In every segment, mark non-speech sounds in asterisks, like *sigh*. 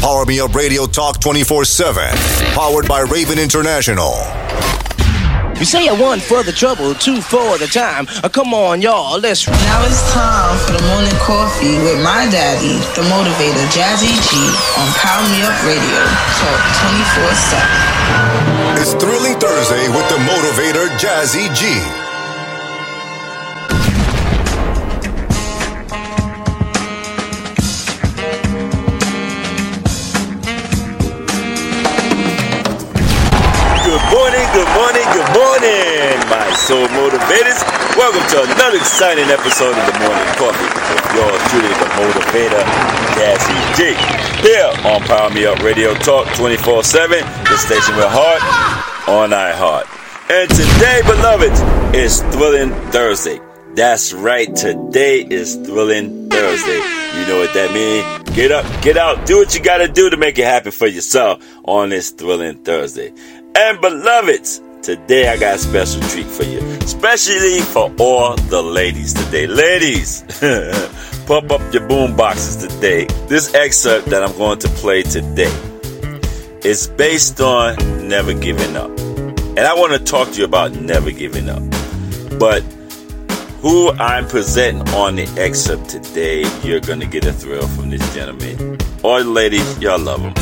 Power Me Up Radio Talk 24 7. Powered by Raven International. You say a one for the trouble, two for the time. Uh, come on, y'all, let's. Now it's time for the morning coffee with my daddy, the motivator, Jazzy G, on Power Me Up Radio. Talk 24 7. It's Thrilling Thursday with the motivator, Jazzy G. good morning, good morning, my soul motivators. Welcome to another exciting episode of the Morning Coffee with yours truly, the motivator, Jazzy G. Here on Power Me Up Radio Talk 24 7, the station with heart on iHeart. And today, beloveds, is Thrilling Thursday. That's right, today is Thrilling Thursday. You know what that means. Get up, get out, do what you gotta do to make it happen for yourself on this Thrilling Thursday. And beloveds, today I got a special treat for you, especially for all the ladies today. Ladies, *laughs* pump up your boom boxes today. This excerpt that I'm going to play today is based on never giving up. And I want to talk to you about never giving up. But who I'm presenting on the excerpt today, you're going to get a thrill from this gentleman. All the ladies, y'all love him.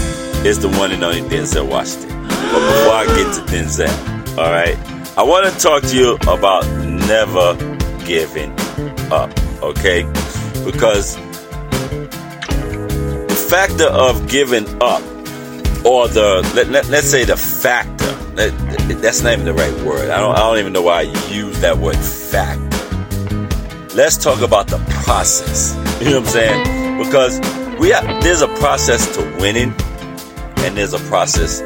It's the one and only Denzel Washington. But before I get to Denzel, all right, I want to talk to you about never giving up, okay? Because the factor of giving up, or the let, let, us say the factor, that, that's not even the right word. I don't, I don't even know why I use that word factor. Let's talk about the process. You know what I'm saying? Because we have, there's a process to winning, and there's a process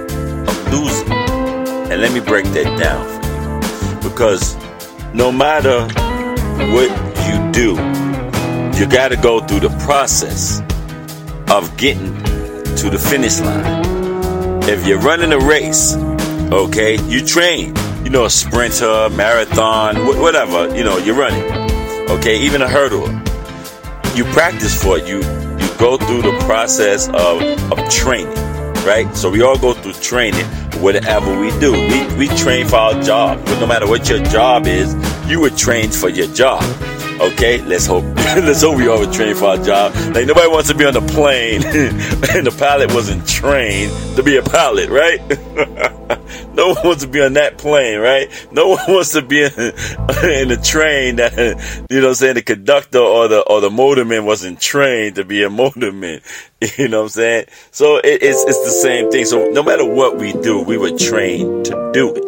losing. And let me break that down for you. Because no matter what you do, you got to go through the process of getting to the finish line. If you're running a race, okay, you train. You know, a sprinter, marathon, whatever, you know, you're running. Okay, even a hurdle. You practice for it. You you go through the process of, of training, right? So we all go through training whatever we do. We, we train for our job. But no matter what your job is, you were trained for your job. Okay, let's hope *laughs* let's hope we all were trained for our job. Like nobody wants to be on the plane *laughs* and the pilot wasn't trained to be a pilot, right? *laughs* no one wants to be on that plane, right? No one wants to be in, a train that you know, I'm saying the conductor or the or the motorman wasn't trained to be a motorman. You know what I'm saying? So it, it's it's the same thing. So no matter what we do, we were trained to do it.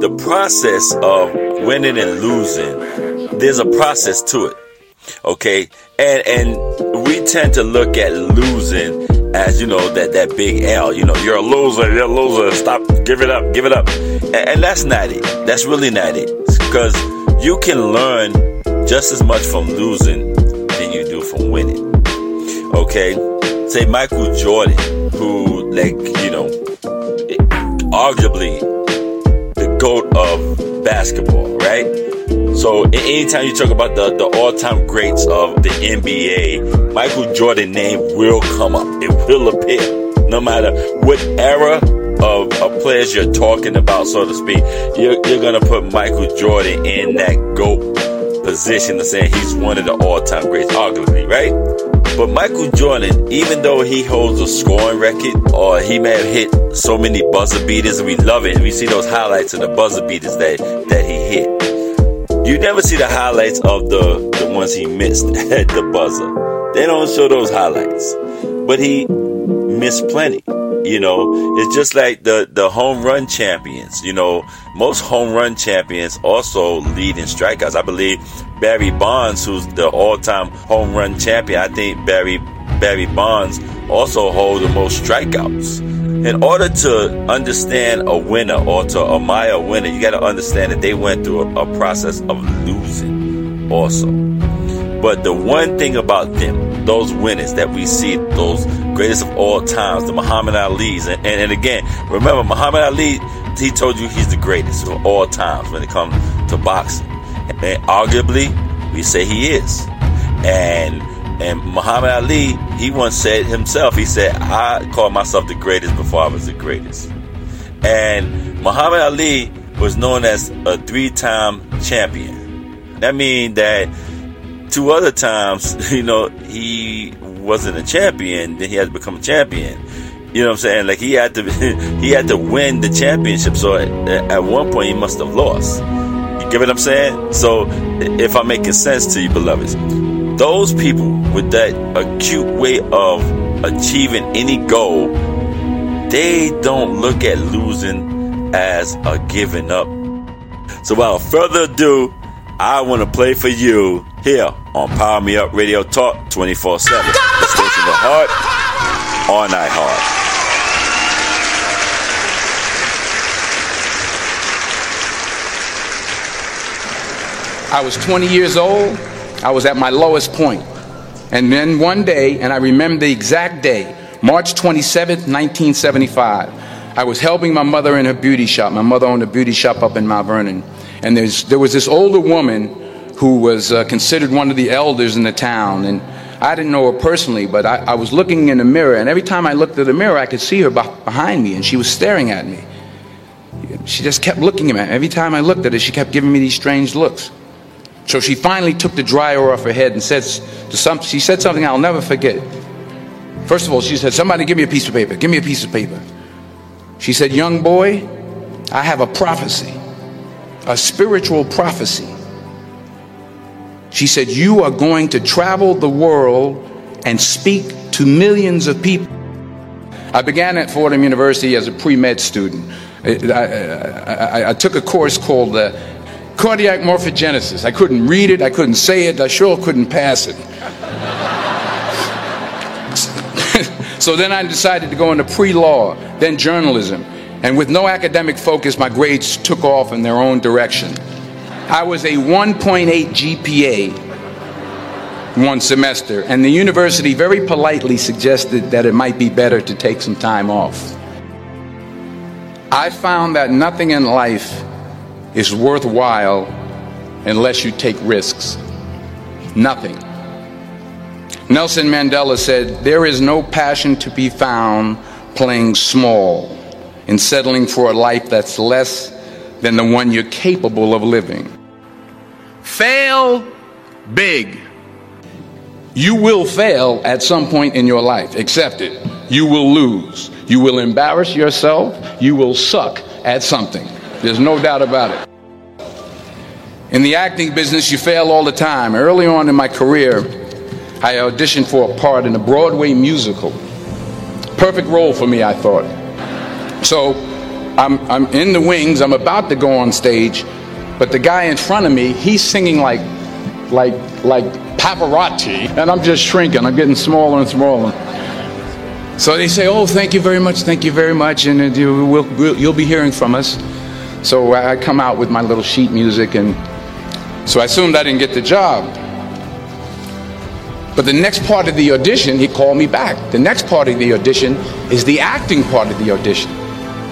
The process of winning and losing, there's a process to it. Okay, and and we tend to look at losing as you know that that big L. You know, you're a loser. You're a loser. Stop. Give it up. Give it up. And, and that's not it. That's really not it. Because you can learn just as much from losing than you do from winning. Okay, say Michael Jordan, who like you know, arguably the goat of basketball, right? So anytime you talk about the, the all-time greats of the NBA, Michael Jordan name will come up. It will appear. No matter what era of, of players you're talking about, so to speak, you're, you're gonna put Michael Jordan in that GOAT position to say he's one of the all-time greats, arguably, right? But Michael Jordan, even though he holds a scoring record, or he may have hit so many buzzer beaters, and we love it, we see those highlights of the buzzer beaters that, that you never see the highlights of the, the ones he missed *laughs* at the buzzer. They don't show those highlights. But he missed plenty. You know, it's just like the, the home run champions. You know, most home run champions also lead in strikeouts. I believe Barry Bonds, who's the all time home run champion, I think Barry Barry Bonds also hold the most strikeouts in order to understand a winner or to admire a winner, you got to understand that they went through a, a, process of losing also. But the one thing about them, those winners that we see, those greatest of all times, the Muhammad Ali's, and, and, and again, remember, Muhammad Ali, he told you he's the greatest of all times when it comes to boxing. And arguably, we say he is. And And Muhammad Ali, he once said himself, he said, I call myself the greatest before I was the greatest. And Muhammad Ali was known as a three time champion. That means that two other times, *laughs* you know, he wasn't a champion, then he had to become a champion. You know what I'm saying? Like he had to, *laughs* he had to win the championship. So at, at one point he must have lost. You get what I'm saying? So if I'm making sense to you, beloveds, those people with that acute way of achieving any goal, they don't look at losing as a giving up. So without further ado, I want to play for you here on Power Me Up Radio Talk 24 7. The station of heart, on iHeart. I was 20 years old. I was at my lowest point. And then one day, and I remember the exact day, March 27th, 1975, I was helping my mother in her beauty shop. My mother owned a beauty shop up in Mount Vernon. And there was this older woman who was uh, considered one of the elders in the town. And I didn't know her personally, but I, I, was looking in the mirror. And every time I looked at the mirror, I could see her behind me, and she was staring at me. She just kept looking at me. Every time I looked at her, she kept giving me these strange looks. So she finally took the dryer off her head and said to some, she said something I'll never forget. First of all, she said, Somebody give me a piece of paper. Give me a piece of paper. She said, Young boy, I have a prophecy, a spiritual prophecy. She said, You are going to travel the world and speak to millions of people. I began at Fordham University as a pre med student. I, I, I, I, took a course called uh, cardiac morphogenesis. I couldn't read it, I couldn't say it, I sure couldn't pass it. *laughs* so then I decided to go into pre law, then journalism. And with no academic focus, my grades took off in their own direction. I was a 1.8 GPA one semester, and the university very politely suggested that it might be better to take some time off. I found that nothing in life is worthwhile unless you take risks. Nothing. Nelson Mandela said, There is no passion to be found playing small and settling for a life that's less than the one you're capable of living. Fail big. You will fail at some point in your life. Accept it. You will lose. You will embarrass yourself. You will suck at something. There's no doubt about it. In the acting business, you fail all the time. Early on in my career, I auditioned for a part in a Broadway musical. Perfect role for me, I thought. So I'm, I'm in the wings, I'm about to go on stage, but the guy in front of me, he's singing like, like, like Pavarotti, and I'm just shrinking. I'm getting smaller and smaller. So they say, "Oh, thank you very much, thank you very much, and uh, you will, you'll be hearing from us." So I come out with my little sheet music, and so I assumed I didn't get the job. But the next part of the audition, he called me back. The next part of the audition is the acting part of the audition.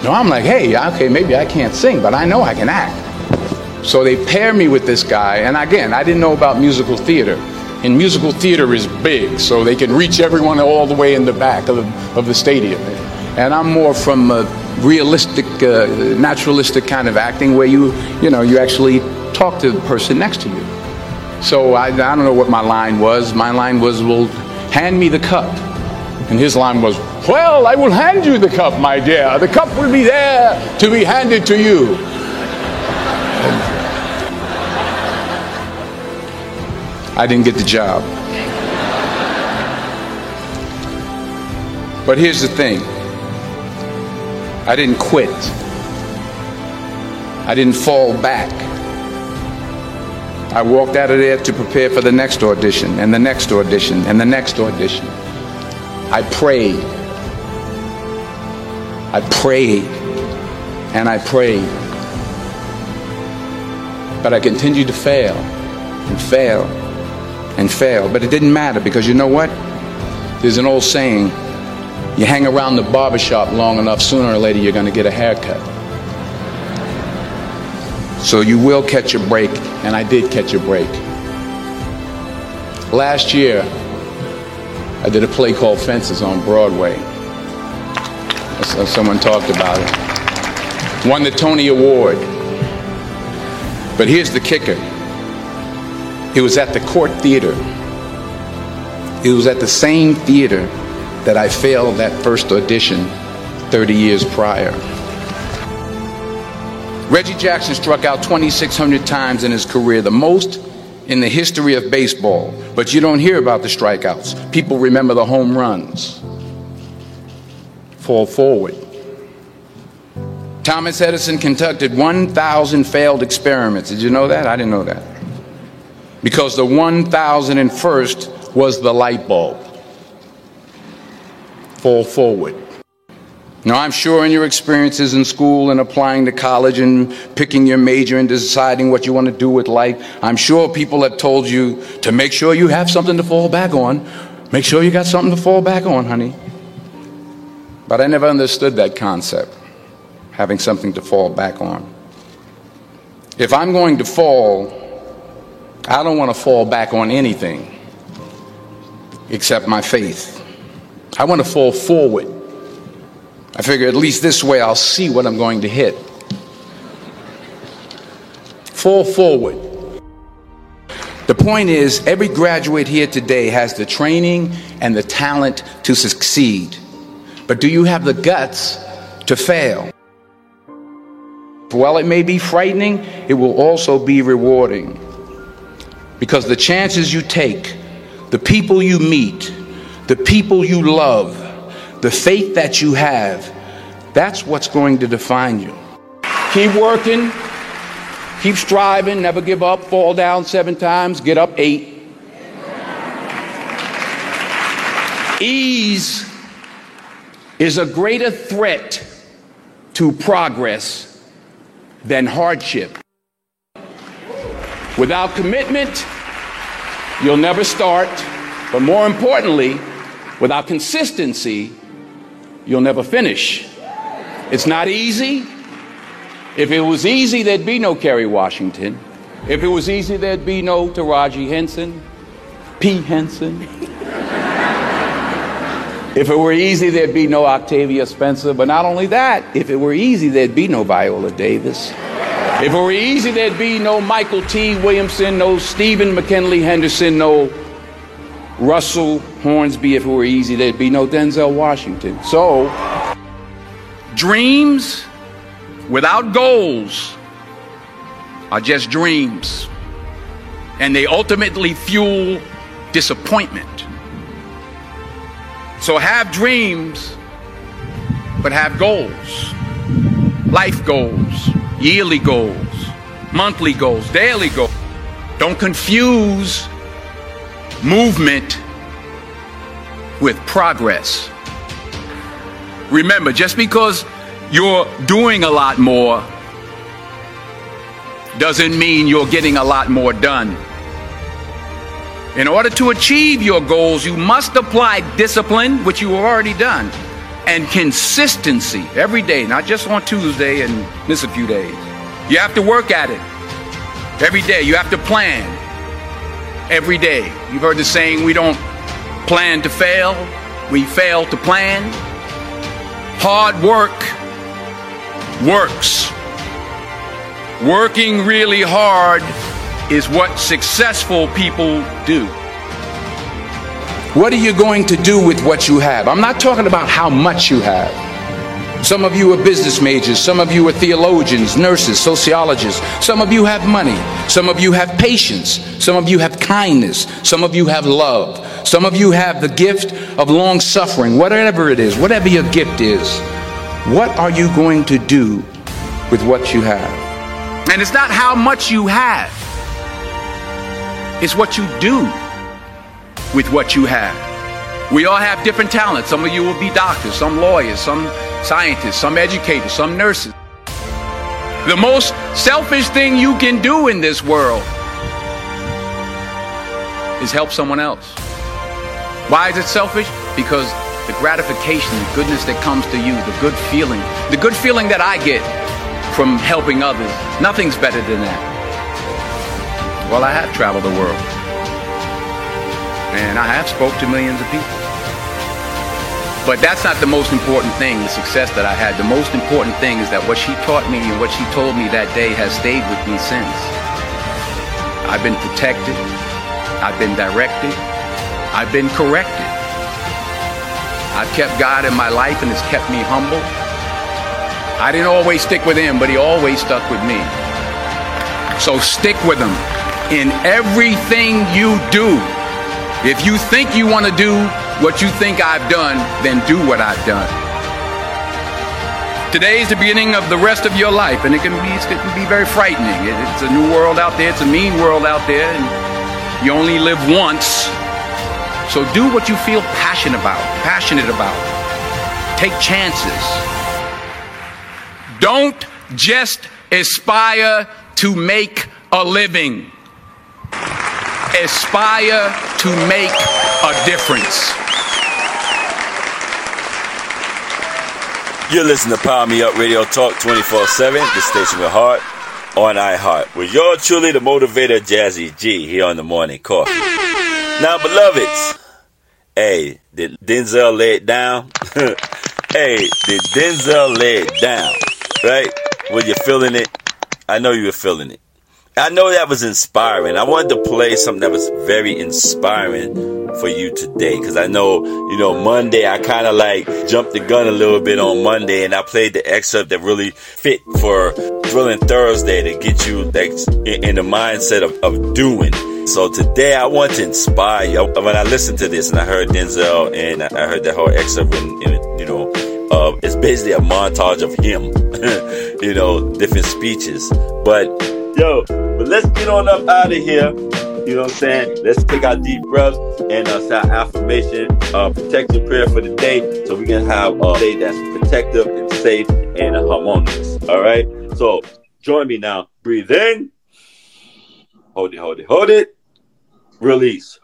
No, I'm like, hey, okay, maybe I can't sing, but I know I can act. So they pair me with this guy, and again, I didn't know about musical theater. And musical theater is big, so they can reach everyone all the way in the back of the, of the stadium. And I'm more from a realistic, uh, naturalistic kind of acting where you, you know, you actually talk to the person next to you. So I, I don't know what my line was. My line was, well, hand me the cup. And his line was, well, I will hand you the cup, my dear. The cup will be there to be handed to you. I didn't get the job. But here's the thing I didn't quit, I didn't fall back. I walked out of there to prepare for the next audition, and the next audition, and the next audition. I prayed. I prayed and I prayed. But I continued to fail and fail and fail. But it didn't matter because you know what? There's an old saying you hang around the barbershop long enough, sooner or later you're going to get a haircut. So you will catch a break, and I did catch a break. Last year, I did a play called Fences on Broadway. Someone talked about it. Won the Tony Award. But here's the kicker it was at the Cort Theater. It was at the same theater that I failed that first audition 30 years prior. Reggie Jackson struck out 2,600 times in his career, the most in the history of baseball. But you don't hear about the strikeouts. People remember the home runs. Fall forward. Thomas Edison conducted 1,000 failed experiments. Did you know that? I didn't know that. Because the 1,001st was the light bulb. Fall forward. Now, I'm sure in your experiences in school and applying to college and picking your major and deciding what you want to do with life, I'm sure people have told you to make sure you have something to fall back on. Make sure you got something to fall back on, honey. But I never understood that concept, having something to fall back on. If I'm going to fall, I don't want to fall back on anything except my faith. I want to fall forward. I figure at least this way I'll see what I'm going to hit. Fall forward. The point is, every graduate here today has the training and the talent to succeed. But do you have the guts to fail? While it may be frightening, it will also be rewarding. Because the chances you take, the people you meet, the people you love, the faith that you have, that's what's going to define you. Keep working, keep striving, never give up, fall down seven times, get up eight. Ease is a greater threat to progress than hardship. Without commitment, you'll never start. But more importantly, without consistency, you'll never finish. It's not easy. If it was easy, there'd be no Kerry Washington. If it was easy, there'd be no Taraji Henson, P. Henson. *laughs* if it were easy, there'd be no Octavia Spencer. But not only that, if it were easy, there'd be no Viola Davis. If it were easy, there'd be no Mykelti Williamson, no Stephen McKinley Henderson, no Russell Hornsby, if it were easy, there'd be no Denzel Washington. So, dreams without goals are just dreams. And they ultimately fuel disappointment. So have dreams, but have goals. Life goals, yearly goals, monthly goals, daily goals. Don't confuse movement with progress. Remember, just because you're doing a lot more doesn't mean you're getting a lot more done. In order to achieve your goals, you must apply discipline, which you have already done, and consistency every day, not just on Tuesday and miss a few days. You have to work at it every day. You have to plan every day. You've heard the saying, we don't plan to fail, we fail to plan. Hard work works. Working really hard is what successful people do. What are you going to do with what you have? I'm not talking about how much you have. Some of you are business majors. Some of you are theologians, nurses, sociologists. Some of you have money. Some of you have patience. Some of you have kindness. Some of you have love. Some of you have the gift of long suffering. Whatever it is, whatever your gift is, what are you going to do with what you have? And it's not how much you have, it's what you do with what you have. We all have different talents. Some of you will be doctors, some lawyers, some scientists, some educators, some nurses. The most selfish thing you can do in this world is help someone else. Why is it selfish? Because the gratification, the goodness that comes to you, the good feeling, the good feeling that I get from helping others, nothing's better than that. Well, I have traveled the world. And I have spoke to millions of people. But that's not the most important thing, the success that I had. The most important thing is that what she taught me and what she told me that day has stayed with me since. I've been protected. I've been directed. I've been corrected. I've kept God in my life and it's kept me humble. I didn't always stick with him, but he always stuck with me. So stick with him in everything you do. If you think you want to do what you think I've done, then do what I've done. Today is the beginning of the rest of your life, and it can be, it can be very frightening. It's a new world out there, it's a mean world out there, and you only live once. So do what you feel passionate about, passionate about. Take chances. Don't just aspire to make a living. Aspire to make a difference. You're listening to Power Me Up Radio Talk 24 7, the station with heart on iHeart. With your truly the motivator, Jazzy G, here on the morning call. Now, beloveds, hey, did Denzel lay it down? *laughs* hey, did Denzel lay it down? Right? Were you feeling it? I know you were feeling it. I know that was inspiring. I wanted to play something that was very inspiring for you today because I know, you know, Monday I kind of like jumped the gun a little bit on Monday and I played the excerpt that really fit for Thrilling Thursday to get you like in the mindset of, of doing. So today I want to inspire you. When I listened to this and I heard Denzel and I heard that whole excerpt, and, and you know, uh, it's basically a montage of him, *laughs* you know, different speeches. But yo, but let's get on up out of here. You know what I'm saying? Let's take our deep breaths and uh, our affirmation, uh, protection prayer for the day, so we can have a day that's protective and safe and harmonious. All right. So join me now. Breathe in. Hold it. Hold it. Hold it. Release.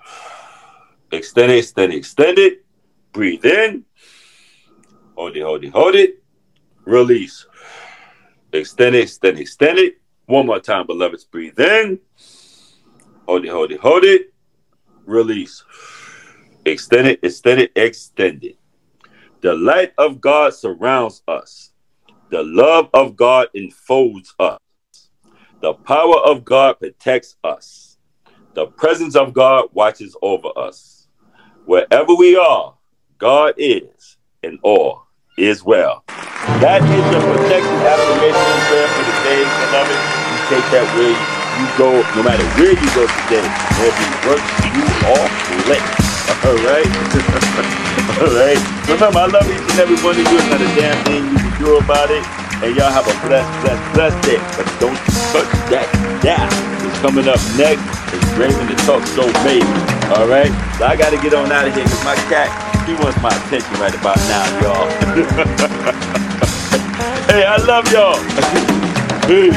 Extend it. Extend it. Extend it. Breathe in. Hold it. Hold it. Hold it. Release. Extend it. Extend it. Extend it. One more time, beloveds. Breathe in. Hold it, hold it, hold it. Release. Extend it, extend it, extend it. The light of God surrounds us. The love of God enfolds us. The power of God protects us. The presence of God watches over us. Wherever we are, God is, and all is well. That is your protection affirmation prayer for the day. You take that way you go, no matter where you go today, whether you work, you or play. *laughs* All right? *laughs* All right? Remember, I love each and every one of you. There's not a damn thing you can do about it. And y'all have a blessed, blessed, blessed day. But don't touch that down. It's coming up next It's Raven the Talk Show Baby. All right? So I got to get on out of here because my cat, he wants my attention right about now, y'all. *laughs* hey, I love y'all. Peace.